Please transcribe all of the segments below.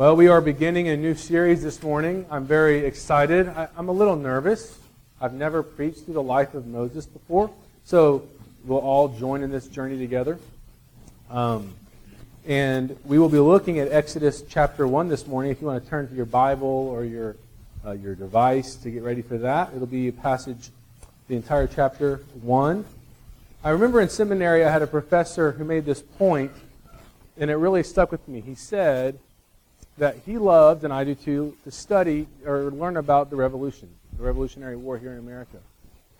Well, we are beginning a new series this morning. I'm very excited. I, am a little nervous. I've never preached through the life of Moses before, so we'll all join in this journey together. Um, and we will be looking at Exodus chapter 1 this morning. If you want to turn to your Bible or your, uh, your device to get ready for that, it'll be a passage, the entire chapter 1. I remember in seminary I had a professor who made this point, and it really stuck with me. He said that he loved, and I do too, to study or learn about the Revolution, the Revolutionary War here in America.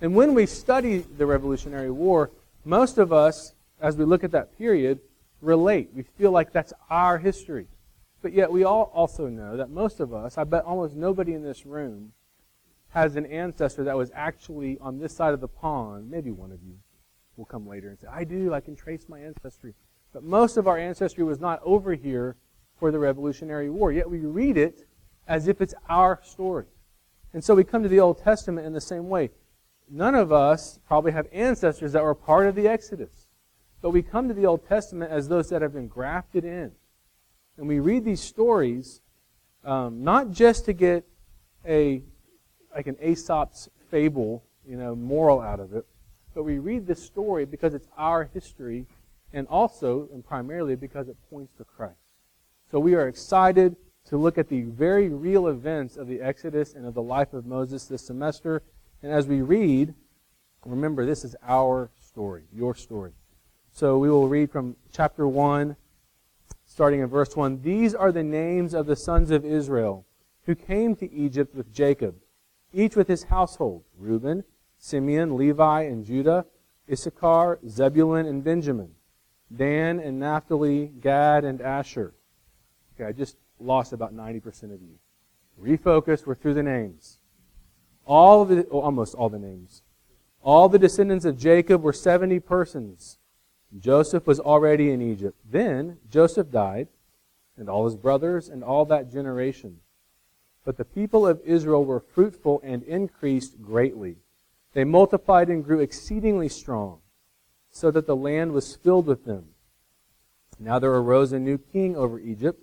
And when we study the Revolutionary War, most of us, as we look at that period, relate. We feel like that's our history. But yet we all also know that most of us, I bet almost nobody in this room, has an ancestor that was actually on this side of the pond, maybe one of you, will come later and say, I do, I can trace my ancestry. But most of our ancestry was not over here for the Revolutionary War. Yet we read it as if it's our story. And so we come to the Old Testament in the same way. None of us probably have ancestors that were part of the Exodus. But we come to the Old Testament as those that have been grafted in. And we read these stories um, not just to get a like an Aesop's fable, you know, moral out of it, but we read this story because it's our history and also and primarily because it points to Christ. So we are excited to look at the very real events of the Exodus and of the life of Moses this semester. And as we read, remember this is our story, your story. So we will read from chapter 1, starting in verse 1. These are the names of the sons of Israel who came to Egypt with Jacob, each with his household Reuben, Simeon, Levi, and Judah, Issachar, Zebulun, and Benjamin, Dan and Naphtali, Gad, and Asher. Okay, I just lost about 90% of you. Refocus, we're through the names. All the, oh, almost all the names. All the descendants of Jacob were 70 persons. Joseph was already in Egypt. Then Joseph died, and all his brothers, and all that generation. But the people of Israel were fruitful and increased greatly. They multiplied and grew exceedingly strong, so that the land was filled with them. Now there arose a new king over Egypt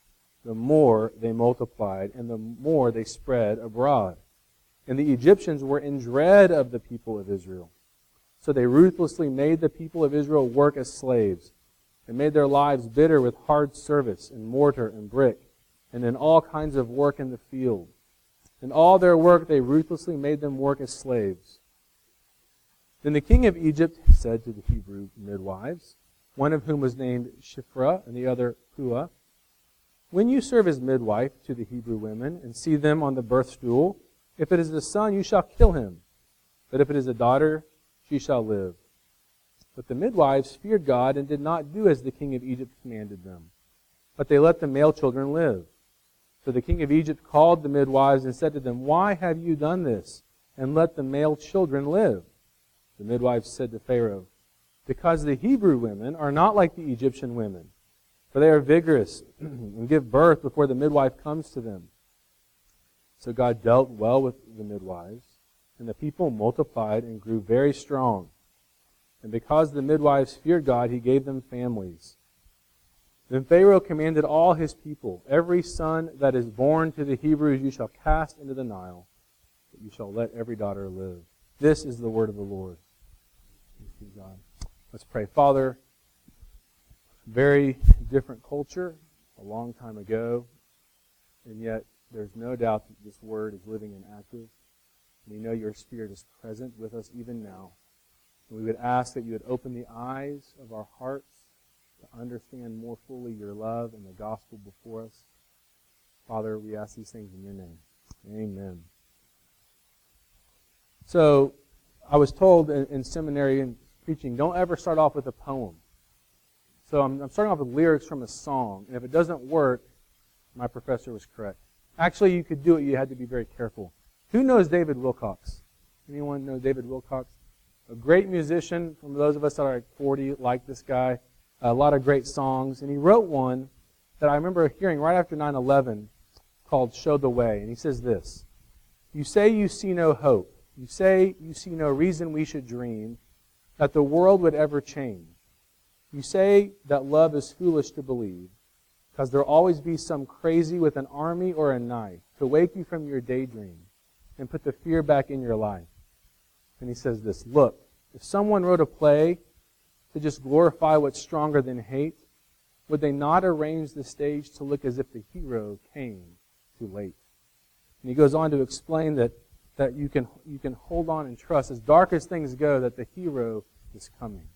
the more they multiplied and the more they spread abroad. And the Egyptians were in dread of the people of Israel. So they ruthlessly made the people of Israel work as slaves and made their lives bitter with hard service in mortar and brick and in all kinds of work in the field. In all their work they ruthlessly made them work as slaves. Then the king of Egypt said to the Hebrew midwives, one of whom was named Shiphrah and the other Puah, when you serve as midwife to the Hebrew women and see them on the birth stool, if it is a son, you shall kill him. But if it is a daughter, she shall live. But the midwives feared God and did not do as the king of Egypt commanded them. But they let the male children live. So the king of Egypt called the midwives and said to them, Why have you done this? And let the male children live. The midwives said to Pharaoh, Because the Hebrew women are not like the Egyptian women for they are vigorous and give birth before the midwife comes to them. So God dealt well with the midwives, and the people multiplied and grew very strong. And because the midwives feared God, he gave them families. Then Pharaoh commanded all his people, Every son that is born to the Hebrews you shall cast into the Nile, but you shall let every daughter live. This is the word of the Lord. Let's pray. Father, very different culture a long time ago, and yet there's no doubt that this word is living and active. We know your Spirit is present with us even now. And we would ask that you would open the eyes of our hearts to understand more fully your love and the gospel before us. Father, we ask these things in your name. Amen. So, I was told in, in seminary and preaching, don't ever start off with a poem. So I'm, I'm starting off with lyrics from a song. And if it doesn't work, My professor was correct. Actually, you could do it. You had to be very careful. Who knows David Wilcox? Anyone know David Wilcox? A great musician. From those of us that are like 40, like this guy. A lot of great songs. And he wrote one that I remember hearing right after 9 11 called Show the Way. And he says this You say you see no hope. You say you see no reason we should dream that the world would ever change. You say that love is foolish to believe because there'll always be some crazy with an army or a knife to wake you from your daydream and put the fear back in your life. And he says this Look, if someone wrote a play to just glorify what's stronger than hate, would they not arrange the stage to look as if the hero came too late? And he goes on to explain that, that you, can, you can hold on and trust, as dark as things go, that the hero is coming.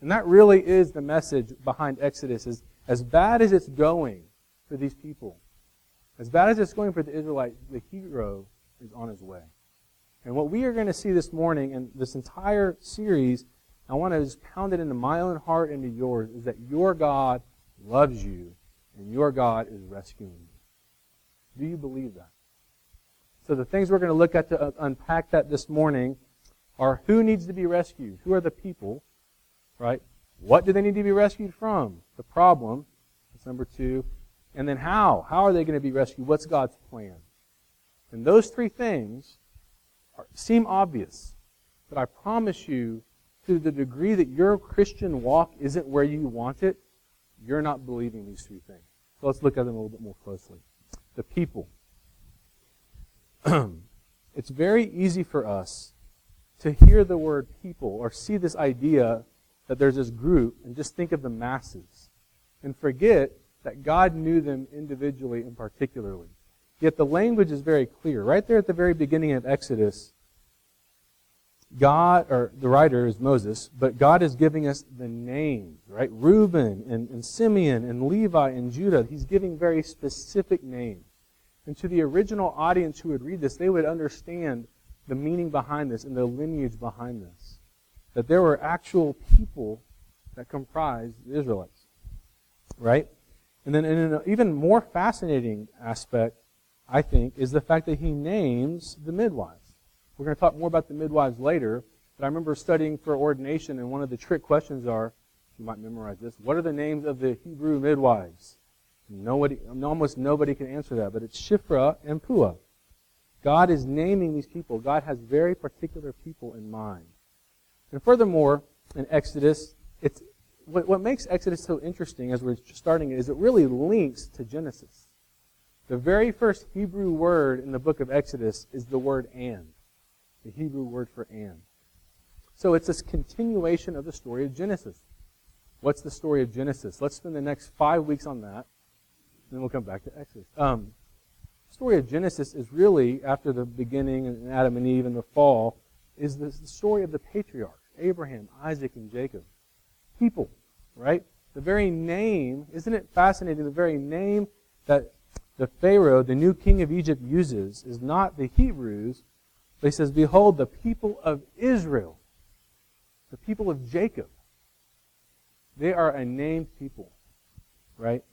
And that really is the message behind Exodus, is as bad as it's going for these people, as bad as it's going for the Israelites, the hero is on his way. And what we are going to see this morning and this entire series, I want to just pound it into my own heart and into yours, is that your God loves you and your God is rescuing you. Do you believe that? So the things we're going to look at to uh, unpack that this morning are who needs to be rescued? Who are the people? Right? What do they need to be rescued from? The problem. That's number two. And then how? How are they going to be rescued? What's God's plan? And those three things are, seem obvious. But I promise you, to the degree that your Christian walk isn't where you want it, you're not believing these three things. So let's look at them a little bit more closely. The people. it's very easy for us to hear the word people or see this idea that there's this group and just think of the masses and forget that God knew them individually and particularly. Yet the language is very clear. Right there at the very beginning of Exodus, God, or the writer is Moses, but God is giving us the names, right? Reuben and, and Simeon and Levi and Judah. He's giving very specific names. And to the original audience who would read this, they would understand the meaning behind this and the lineage behind this that there were actual people that comprised the Israelites. Right? And then in an even more fascinating aspect, I think, is the fact that he names the midwives. We're going to talk more about the midwives later, but I remember studying for ordination, and one of the trick questions are, you might memorize this, what are the names of the Hebrew midwives? Nobody, almost nobody can answer that, but it's Shiphrah and Puah. God is naming these people. God has very particular people in mind. And furthermore, in Exodus, it's what, what makes Exodus so interesting as we're starting it is it really links to Genesis. The very first Hebrew word in the book of Exodus is the word and, the Hebrew word for and. So it's this continuation of the story of Genesis. What's the story of Genesis? Let's spend the next five weeks on that. Then we'll come back to Exodus. Um, the story of Genesis is really after the beginning and Adam and Eve and the fall is the story of the patriarchs Abraham, Isaac, and Jacob. People, right? The very name, isn't it fascinating? The very name that the Pharaoh, the new king of Egypt, uses is not the Hebrews, but he says, Behold, the people of Israel, the people of Jacob. They are a named people, right?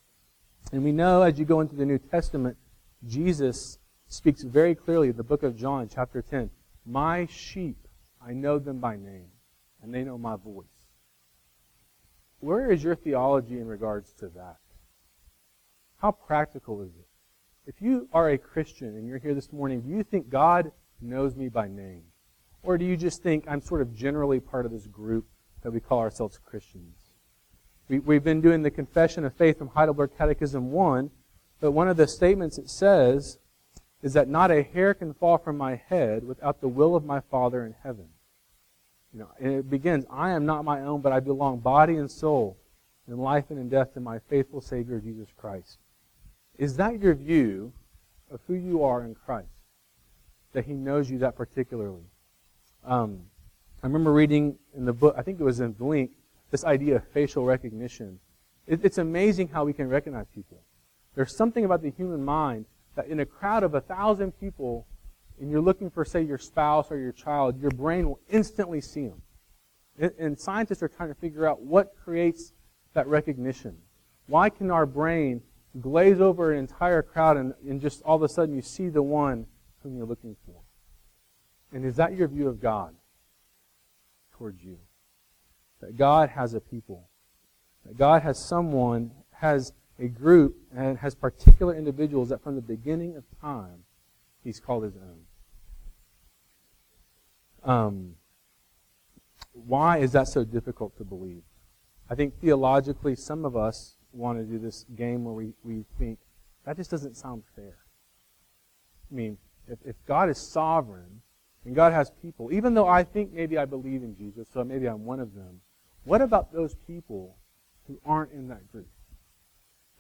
And we know as you go into the New Testament, Jesus speaks very clearly in the book of John, chapter 10. My sheep, I know them by name, and they know my voice. Where is your theology in regards to that? How practical is it? If you are a Christian and you're here this morning, do you think God knows me by name? Or do you just think I'm sort of generally part of this group that we call ourselves Christians? We, we've been doing the Confession of Faith from Heidelberg Catechism 1, but one of the statements it says is that not a hair can fall from my head without the will of my Father in heaven. You know, and it begins, I am not my own, but I belong body and soul, in life and in death to my faithful Savior Jesus Christ. Is that your view of who you are in Christ? That He knows you that particularly? Um, I remember reading in the book, I think it was in Blink, this idea of facial recognition. It, it's amazing how we can recognize people. There's something about the human mind that in a crowd of a thousand people, and you're looking for, say, your spouse or your child, your brain will instantly see them. And scientists are trying to figure out what creates that recognition. Why can our brain glaze over an entire crowd and, and just all of a sudden you see the one whom you're looking for. And is that your view of God towards you? That God has a people. That God has someone, has a group, and has particular individuals that from the beginning of time he's called his own. Um, why is that so difficult to believe? I think theologically, some of us want to do this game where we, we think, that just doesn't sound fair. I mean, if, if God is sovereign and God has people, even though I think maybe I believe in Jesus, so maybe I'm one of them, what about those people who aren't in that group?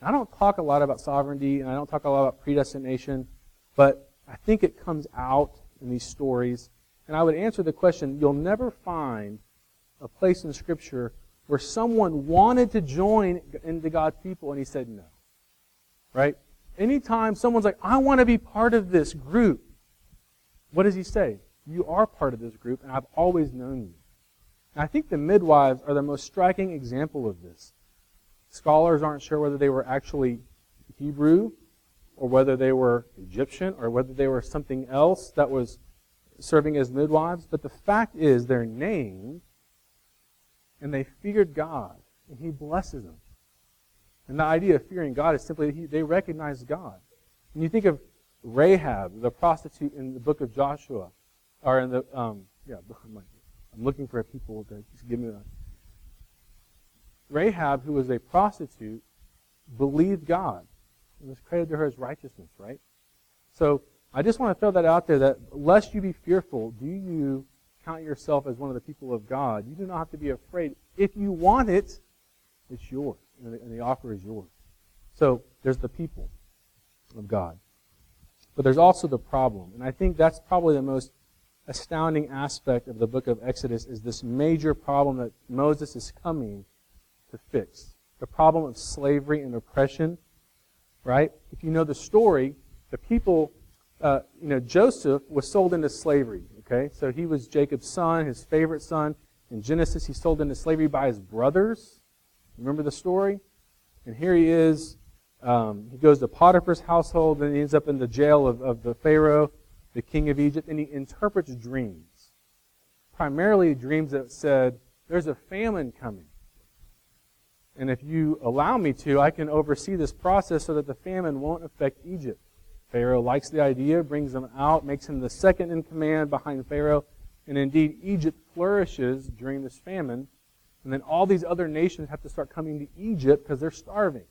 I don't talk a lot about sovereignty and I don't talk a lot about predestination, but I think it comes out in these stories. And I would answer the question you'll never find a place in Scripture where someone wanted to join into God's people and he said no. Right? Anytime someone's like, I want to be part of this group, what does he say? You are part of this group and I've always known you. And I think the midwives are the most striking example of this. Scholars aren't sure whether they were actually Hebrew or whether they were Egyptian or whether they were something else that was serving as midwives. But the fact is, they're named and they feared God and He blesses them. And the idea of fearing God is simply that they recognize God. When you think of Rahab, the prostitute in the book of Joshua, or in the, um, yeah, I'm looking for people to give me that. Rahab, who was a prostitute, believed God. It was credited to her as righteousness, right? So I just want to throw that out there that lest you be fearful, do you count yourself as one of the people of God? You do not have to be afraid. If you want it, it's yours, and the, and the offer is yours. So there's the people of God. But there's also the problem. And I think that's probably the most astounding aspect of the book of Exodus is this major problem that Moses is coming to fix. The problem of slavery and oppression, right? If you know the story, the people, uh, you know, Joseph was sold into slavery, okay? So he was Jacob's son, his favorite son. In Genesis, he's sold into slavery by his brothers. Remember the story? And here he is. Um, he goes to Potiphar's household, and he ends up in the jail of, of the Pharaoh the king of Egypt, and he interprets dreams. Primarily dreams that said, there's a famine coming. And if you allow me to, I can oversee this process so that the famine won't affect Egypt. Pharaoh likes the idea, brings them out, makes him the second in command behind Pharaoh. And indeed, Egypt flourishes during this famine. And then all these other nations have to start coming to Egypt because they're starving.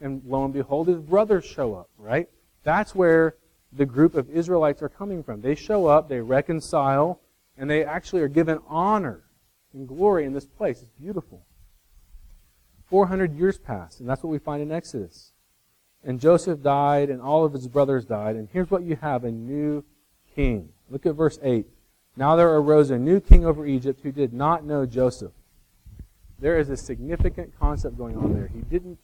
And lo and behold, his brothers show up, right? That's where the group of Israelites are coming from. They show up, they reconcile, and they actually are given honor and glory in this place. It's beautiful. 400 years passed, and that's what we find in Exodus. And Joseph died, and all of his brothers died, and here's what you have a new king. Look at verse 8. Now there arose a new king over Egypt who did not know Joseph. There is a significant concept going on there. He didn't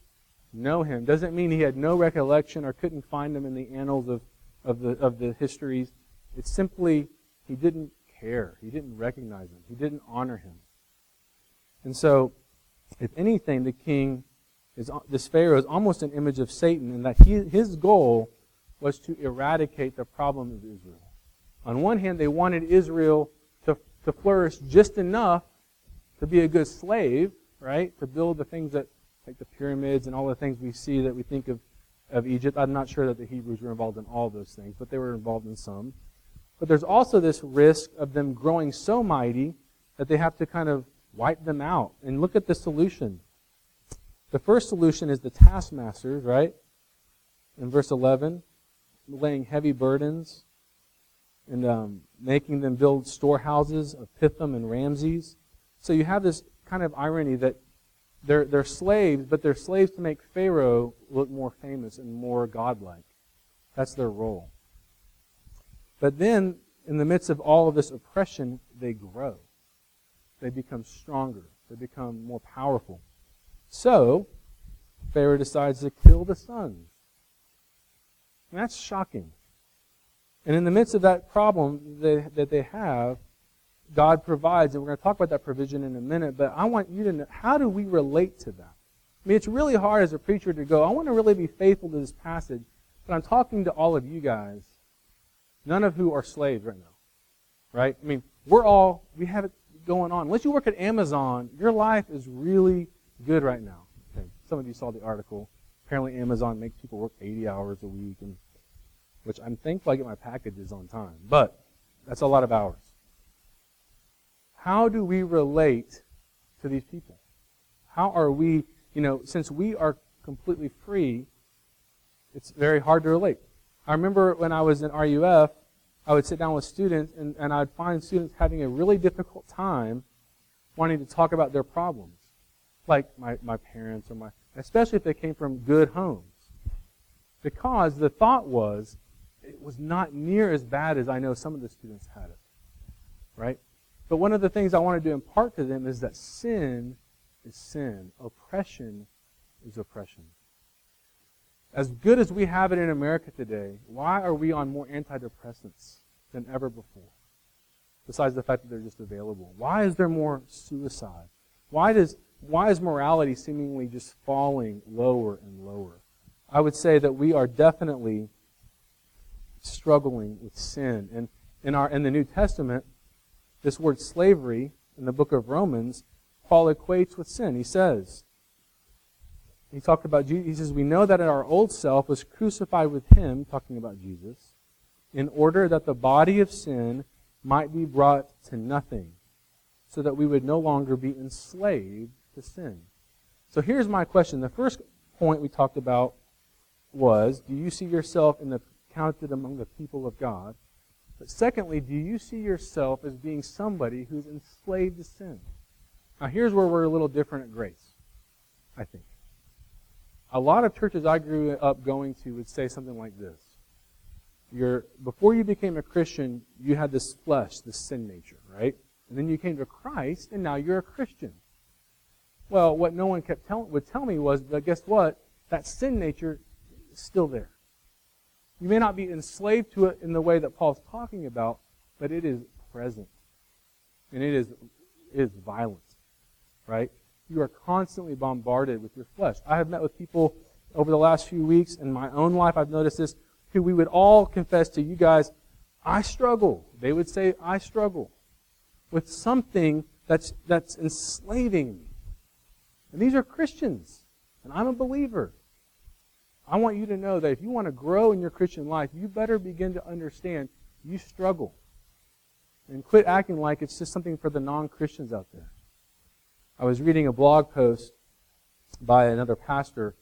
know him. Doesn't mean he had no recollection or couldn't find him in the annals of of the, of the histories. It's simply he didn't care. He didn't recognize him. He didn't honor him. And so, if anything, the king is this Pharaoh is almost an image of Satan in that he, his goal was to eradicate the problem of Israel. On one hand, they wanted Israel to, to flourish just enough to be a good slave, right? To build the things that, like the pyramids and all the things we see that we think of of Egypt. I'm not sure that the Hebrews were involved in all those things, but they were involved in some. But there's also this risk of them growing so mighty that they have to kind of wipe them out. And look at the solution. The first solution is the taskmasters, right? In verse 11, laying heavy burdens and um, making them build storehouses of Pithom and Ramses. So you have this kind of irony that they're, they're slaves, but they're slaves to make Pharaoh look more famous and more godlike. That's their role. But then, in the midst of all of this oppression, they grow. They become stronger. They become more powerful. So, Pharaoh decides to kill the sons. And that's shocking. And in the midst of that problem they, that they have, God provides, and we're going to talk about that provision in a minute, but I want you to know how do we relate to that? I mean, it's really hard as a preacher to go, I want to really be faithful to this passage, but I'm talking to all of you guys, none of who are slaves right now. Right? I mean, we're all, we have it going on. Unless you work at Amazon, your life is really good right now. Okay. Some of you saw the article. Apparently Amazon makes people work 80 hours a week, and which I'm thankful I get my packages on time. But that's a lot of hours. How do we relate to these people? How are we, you know, since we are completely free, it's very hard to relate. I remember when I was in RUF, I would sit down with students and, and I'd find students having a really difficult time wanting to talk about their problems. Like my, my parents or my, especially if they came from good homes. Because the thought was, it was not near as bad as I know some of the students had it. Right? But one of the things I wanted to impart to them is that sin is sin. Oppression is oppression. As good as we have it in America today, why are we on more antidepressants than ever before? Besides the fact that they're just available. Why is there more suicide? Why does why is morality seemingly just falling lower and lower? I would say that we are definitely struggling with sin. And in our in the New Testament, this word slavery in the book of Romans, Paul equates with sin. He says, he talked about Jesus. He says, We know that our old self was crucified with him, talking about Jesus, in order that the body of sin might be brought to nothing, so that we would no longer be enslaved to sin. So here's my question. The first point we talked about was Do you see yourself in the counted among the people of God? But secondly, do you see yourself as being somebody who's enslaved to sin? Now here's where we're a little different at Grace, I think. A lot of churches I grew up going to would say something like this. You're, before you became a Christian, you had this flesh, this sin nature, right? And then you came to Christ, and now you're a Christian. Well, what no one kept tell, would tell me was, but guess what? That sin nature is still there. You may not be enslaved to it in the way that Paul's talking about, but it is present. And it is, it is violent, right? You are constantly bombarded with your flesh. I have met with people over the last few weeks in my own life, I've noticed this, who we would all confess to you guys, I struggle. They would say, I struggle with something that's, that's enslaving me. And these are Christians, and I'm a believer. I want you to know that if you want to grow in your Christian life, you better begin to understand you struggle. And quit acting like it's just something for the non Christians out there. I was reading a blog post by another pastor.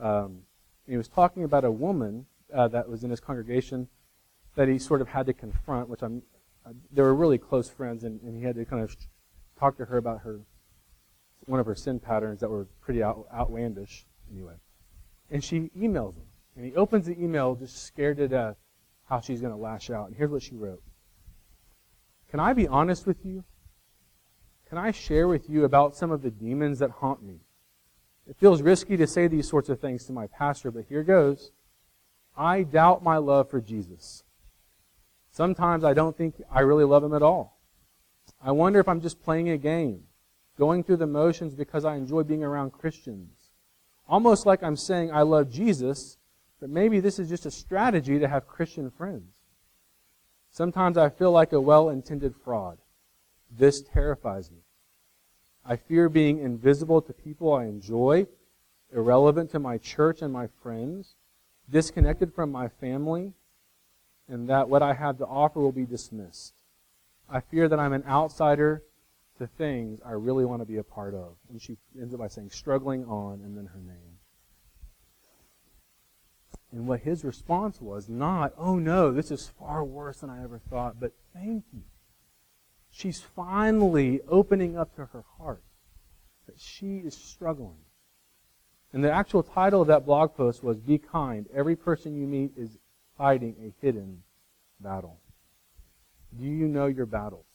Um, he was talking about a woman uh, that was in his congregation that he sort of had to confront, which I'm, uh, they were really close friends, and, and, he had to kind of talk to her about her, one of her sin patterns that were pretty out, outlandish, anyway. And she emails him, and he opens the email just scared to death how she's going to lash out. And here's what she wrote. Can I be honest with you? Can I share with you about some of the demons that haunt me? It feels risky to say these sorts of things to my pastor, but here goes. I doubt my love for Jesus. Sometimes I don't think I really love him at all. I wonder if I'm just playing a game, going through the motions because I enjoy being around Christians. Almost like I'm saying I love Jesus, but maybe this is just a strategy to have Christian friends. Sometimes I feel like a well intended fraud. This terrifies me. I fear being invisible to people I enjoy, irrelevant to my church and my friends, disconnected from my family, and that what I have to offer will be dismissed. I fear that I'm an outsider to things I really want to be a part of. And she ends up by saying, struggling on, and then her name. And what his response was not, oh no, this is far worse than I ever thought, but thank you. She's finally opening up to her heart that she is struggling. And the actual title of that blog post was Be Kind. Every person you meet is fighting a hidden battle. Do you know your battles?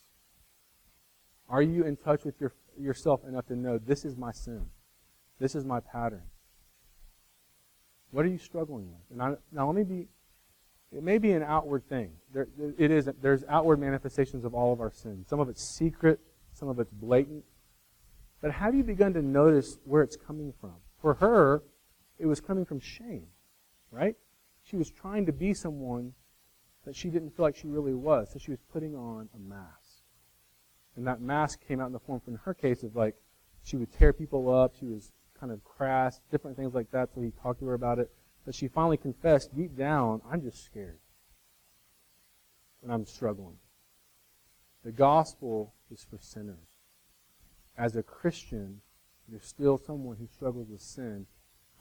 Are you in touch with your, yourself enough to know this is my sin? This is my pattern? What are you struggling with? And I, now let me be it may be an outward thing. There, it is. There's outward manifestations of all of our sins. Some of it's secret. Some of it's blatant. But have you begun to notice where it's coming from? For her, it was coming from shame, right? She was trying to be someone that she didn't feel like she really was, so she was putting on a mask. And that mask came out in the form, in her case, of like she would tear people up, she was kind of crass, different things like that, so he talked to her about it. But she finally confessed deep down, I'm just scared. And I'm struggling. The gospel is for sinners. As a Christian, you're still someone who struggles with sin.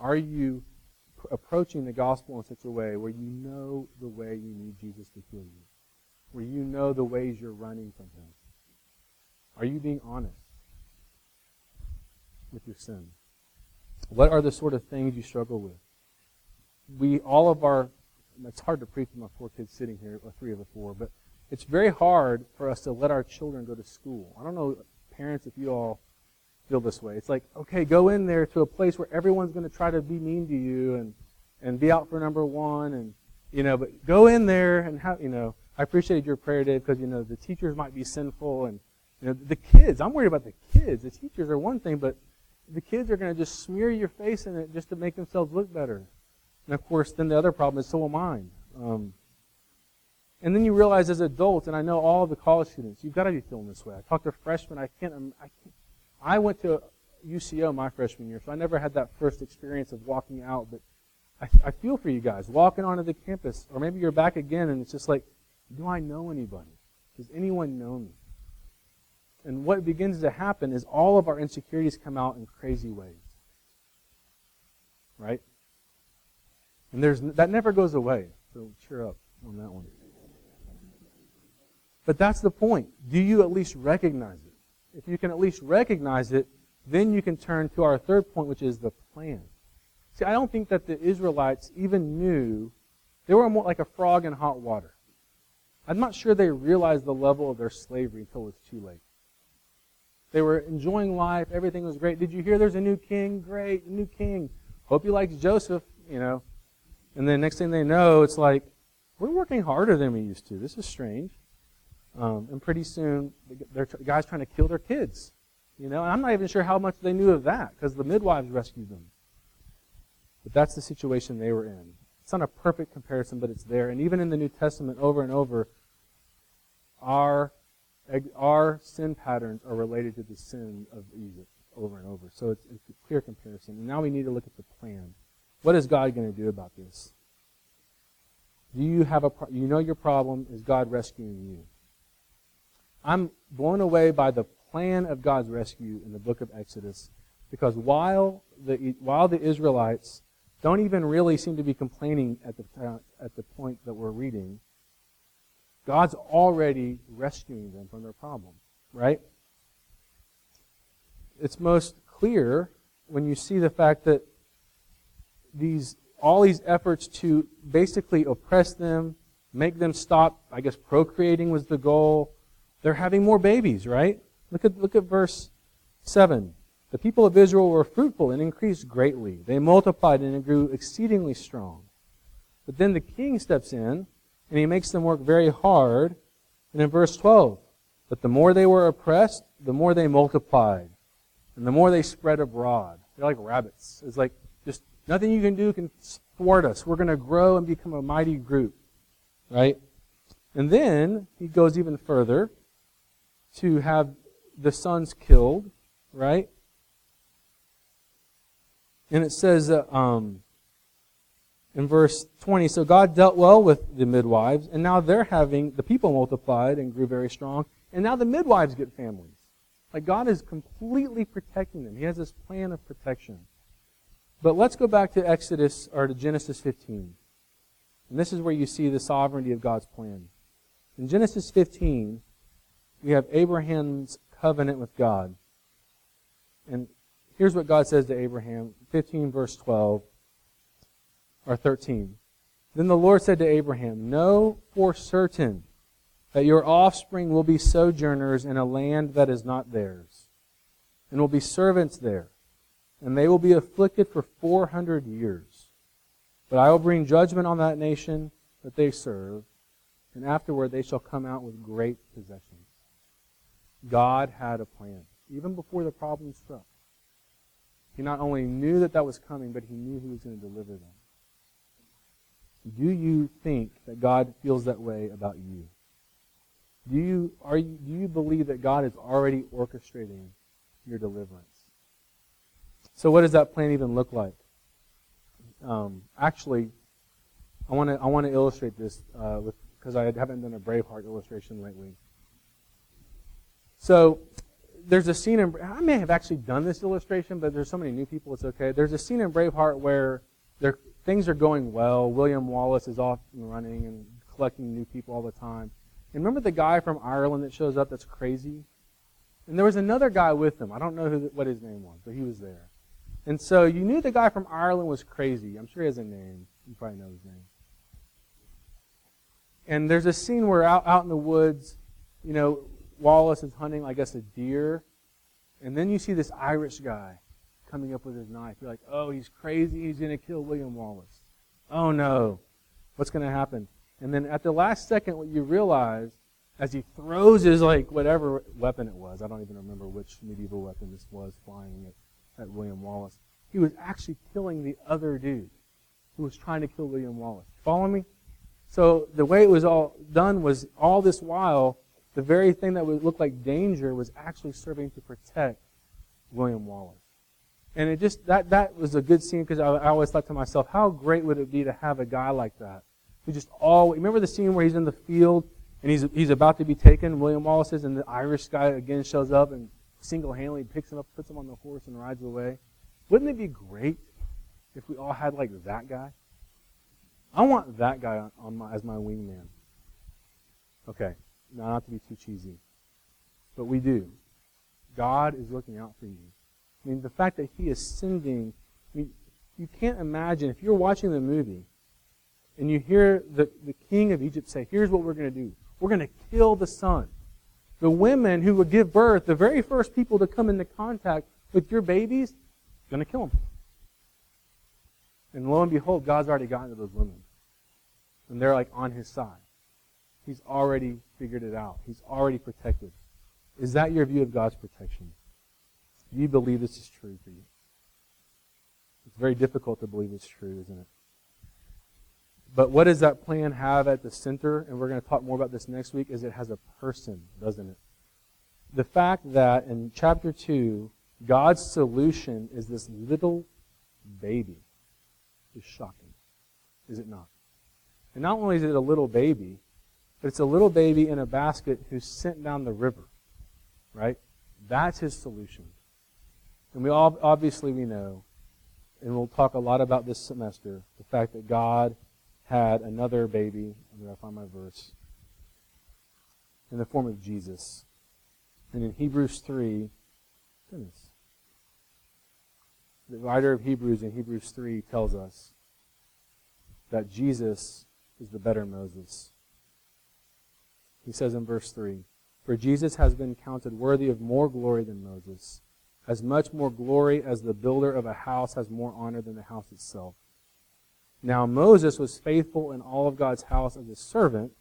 Are you pr- approaching the gospel in such a way where you know the way you need Jesus to heal you? Where you know the ways you're running from Him? Are you being honest with your sin? What are the sort of things you struggle with? We, all of our, it's hard to preach with my four kids sitting here, or three of the four, but it's very hard for us to let our children go to school. I don't know, parents, if you all feel this way. It's like, okay, go in there to a place where everyone's going to try to be mean to you and, and be out for number one and, you know, but go in there and have, you know, I appreciated your prayer, Dave, because, you know, the teachers might be sinful and, you know, the kids, I'm worried about the kids. The teachers are one thing, but the kids are going to just smear your face in it just to make themselves look better. And of course, then the other problem is so am I. Um, and then you realize as adults, and I know all the college students, you've got to be feeling this way. I talked to freshmen, I can't, I can't, I went to UCO my freshman year, so I never had that first experience of walking out, but I, I feel for you guys, walking onto the campus, or maybe you're back again and it's just like, do I know anybody? Does anyone know me? And what begins to happen is all of our insecurities come out in crazy ways. Right? And there's that never goes away. So cheer up on that one. But that's the point. Do you at least recognize it? If you can at least recognize it, then you can turn to our third point, which is the plan. See, I don't think that the Israelites even knew they were more like a frog in hot water. I'm not sure they realized the level of their slavery until it was too late. They were enjoying life. Everything was great. Did you hear there's a new king? Great, a new king. Hope you likes Joseph, you know. And then next thing they know, it's like, we're working harder than we used to. This is strange. Um, and pretty soon, the guys trying to kill their kids. You know, and I'm not even sure how much they knew of that because the midwives rescued them. But that's the situation they were in. It's not a perfect comparison, but it's there. And even in the New Testament, over and over, our our sin patterns are related to the sin of Egypt over and over. So it's, it's a clear comparison. And now we need to look at the plan. What is God going to do about this? Do you have a pro- you know your problem is God rescuing you? I'm blown away by the plan of God's rescue in the book of Exodus because while the while the Israelites don't even really seem to be complaining at the at the point that we're reading, God's already rescuing them from their problem, right? It's most clear when you see the fact that these all these efforts to basically oppress them, make them stop, I guess procreating was the goal, they're having more babies, right? Look at, look at verse 7. The people of Israel were fruitful and increased greatly. They multiplied and grew exceedingly strong. But then the king steps in and he makes them work very hard. And in verse 12, but the more they were oppressed, the more they multiplied. And the more they spread abroad. They're like rabbits. It's like nothing you can do can thwart us. We're going to grow and become a mighty group. Right? And then he goes even further to have the sons killed, right? And it says uh, um, in verse 20, so God dealt well with the midwives, and now they're having, the people multiplied and grew very strong, and now the midwives get families. Like God is completely protecting them. He has this plan of protection. But let's go back to Exodus, or to Genesis 15. And this is where you see the sovereignty of God's plan. In Genesis 15, we have Abraham's covenant with God. And here's what God says to Abraham 15, verse 12, or 13. Then the Lord said to Abraham, Know for certain that your offspring will be sojourners in a land that is not theirs, and will be servants there, and they will be afflicted for 400 years. But I will bring judgment on that nation that they serve, and afterward they shall come out with great possessions. God had a plan, even before the problem struck. He not only knew that that was coming, but he knew he was going to deliver them. Do you think that God feels that way about you? Do you, are you, do you believe that God is already orchestrating your deliverance? So, what does that plan even look like? Um, actually, I want to I want to illustrate this uh, with because I haven't done a Braveheart illustration lately. So, there's a scene in I may have actually done this illustration, but there's so many new people, it's okay. There's a scene in Braveheart where there things are going well. William Wallace is off and running and collecting new people all the time. And remember the guy from Ireland that shows up that's crazy? And there was another guy with him. I don't know who, what his name was, but he was there. And so you knew the guy from Ireland was crazy. I'm sure he has a name. You probably know his name. And there's a scene where out, out in the woods, you know, Wallace is hunting, I guess, a deer. And then you see this Irish guy coming up with his knife. You're like, oh, he's crazy. He's going to kill William Wallace. Oh, no. What's going to happen? And then at the last second, what you realize, as he throws his, like, whatever weapon it was, I don't even remember which medieval weapon this was flying at, at William Wallace, he was actually killing the other dude who was trying to kill William Wallace. Follow me? So the way it was all done was all this while, the very thing that would look like danger was actually serving to protect William Wallace. And it just, that, that was a good scene because I, I always thought to myself, how great would it be to have a guy like that who just all, remember the scene where he's in the field and he's, he's about to be taken, William Wallace is, and the Irish guy again shows up and single-handedly picks him up, puts him on the horse and rides away. Wouldn't it be great if we all had like that guy? I want that guy on, my, as my wingman. Okay, now not to be too cheesy, but we do. God is looking out for you. I mean, the fact that he is sending, I mean, you can't imagine, if you're watching the movie and you hear the, the king of Egypt say, here's what we're going to do. We're going to kill the son. The women who would give birth, the very first people to come into contact with your babies, going to kill them. And lo and behold, God's already gotten to those women. And they're like on his side. He's already figured it out. He's already protected. Is that your view of God's protection? Do you believe this is true for you? It's very difficult to believe it's true, isn't it? But what does that plan have at the center? And we're going to talk more about this next week, is it has a person, doesn't it? The fact that in chapter 2, God's solution is this little baby is shocking, is it not? And not only is it a little baby, but it's a little baby in a basket who's sent down the river, right? That's his solution. And we all, obviously we know, and we'll talk a lot about this semester, the fact that God had another baby. Going to find my verse. In the form of Jesus. And in Hebrews 3, goodness. The writer of Hebrews in Hebrews 3 tells us that Jesus is the better Moses. He says in verse 3 For Jesus has been counted worthy of more glory than Moses as much more glory as the builder of a house has more honor than the house itself. Now Moses was faithful in all of God's house as a servant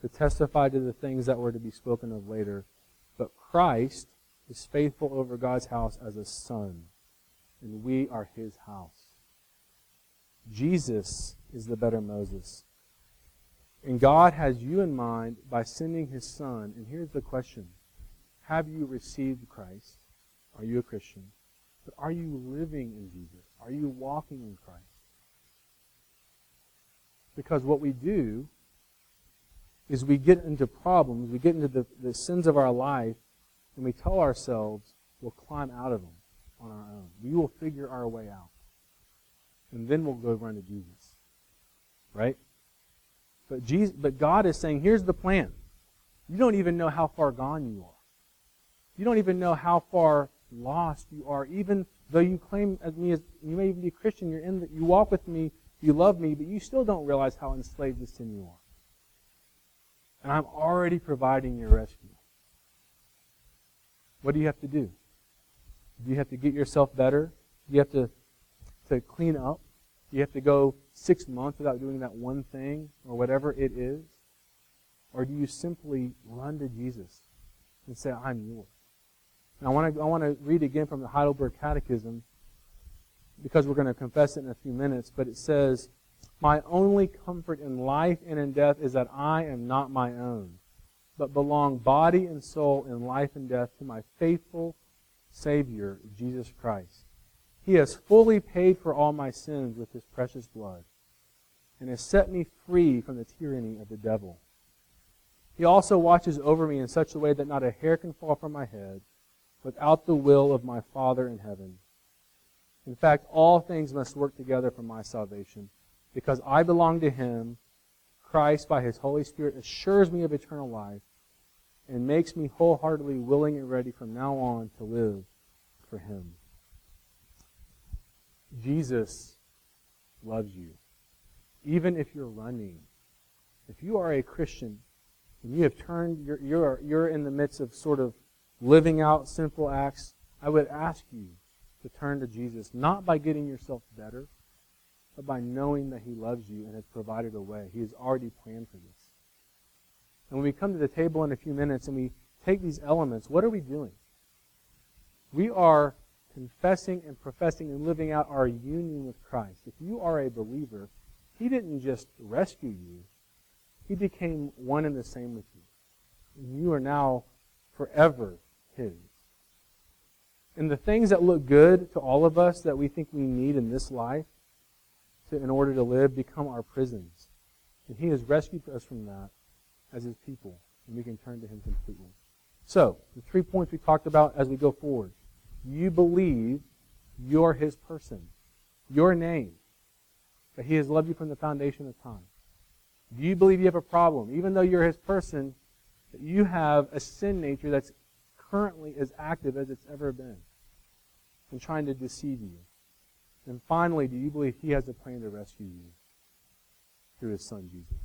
to testify to the things that were to be spoken of later. But Christ is faithful over God's house as a son, and we are his house. Jesus is the better Moses. And God has you in mind by sending his son. And here's the question Have you received Christ? Are you a Christian? But are you living in Jesus? Are you walking in Christ? Because what we do is we get into problems, we get into the, the sins of our life, and we tell ourselves we'll climb out of them on our own. We will figure our way out. And then we'll go run to Jesus. Right? But Jesus, but God is saying, here's the plan. You don't even know how far gone you are. You don't even know how far lost you are, even though you claim as me as you may even be a Christian, you're in you walk with me, you love me, but you still don't realize how enslaved to sin you are. And I'm already providing your rescue. What do you have to do? Do you have to get yourself better? Do you have to, to clean up? Do you have to go six months without doing that one thing or whatever it is? Or do you simply run to Jesus and say, I'm yours? And I want to I want to read again from the Heidelberg Catechism because we're going to confess it in a few minutes, but it says, My only comfort in life and in death is that I am not my own, but belong body and soul in life and death to my faithful Savior, Jesus Christ. He has fully paid for all my sins with his precious blood and has set me free from the tyranny of the devil. He also watches over me in such a way that not a hair can fall from my head without the will of my Father in heaven. In fact, all things must work together for my salvation. Because I belong to Him, Christ, by His Holy Spirit, assures me of eternal life and makes me wholeheartedly willing and ready from now on to live for Him. Jesus loves you. Even if you're running. If you are a Christian and you have turned, you're, you're, you're in the midst of sort of living out sinful acts, I would ask you to turn to Jesus, not by getting yourself better, but by knowing that He loves you and has provided a way. He has already planned for this. And when we come to the table in a few minutes and we take these elements, what are we doing? We are confessing and professing and living out our union with Christ. If you are a believer, He didn't just rescue you, He became one and the same with you. And you are now forever His. And the things that look good to all of us that we think we need in this life to, in order to live become our prisons. And He has rescued us from that as His people. And we can turn to Him completely. So, the three points we talked about as we go forward. You believe you're His person, your name, that He has loved you from the foundation of time. Do you believe you have a problem? Even though you're His person, that you have a sin nature that's currently as active as it's ever been and trying to deceive you? And finally, do you believe He has a plan to rescue you through His Son, Jesus?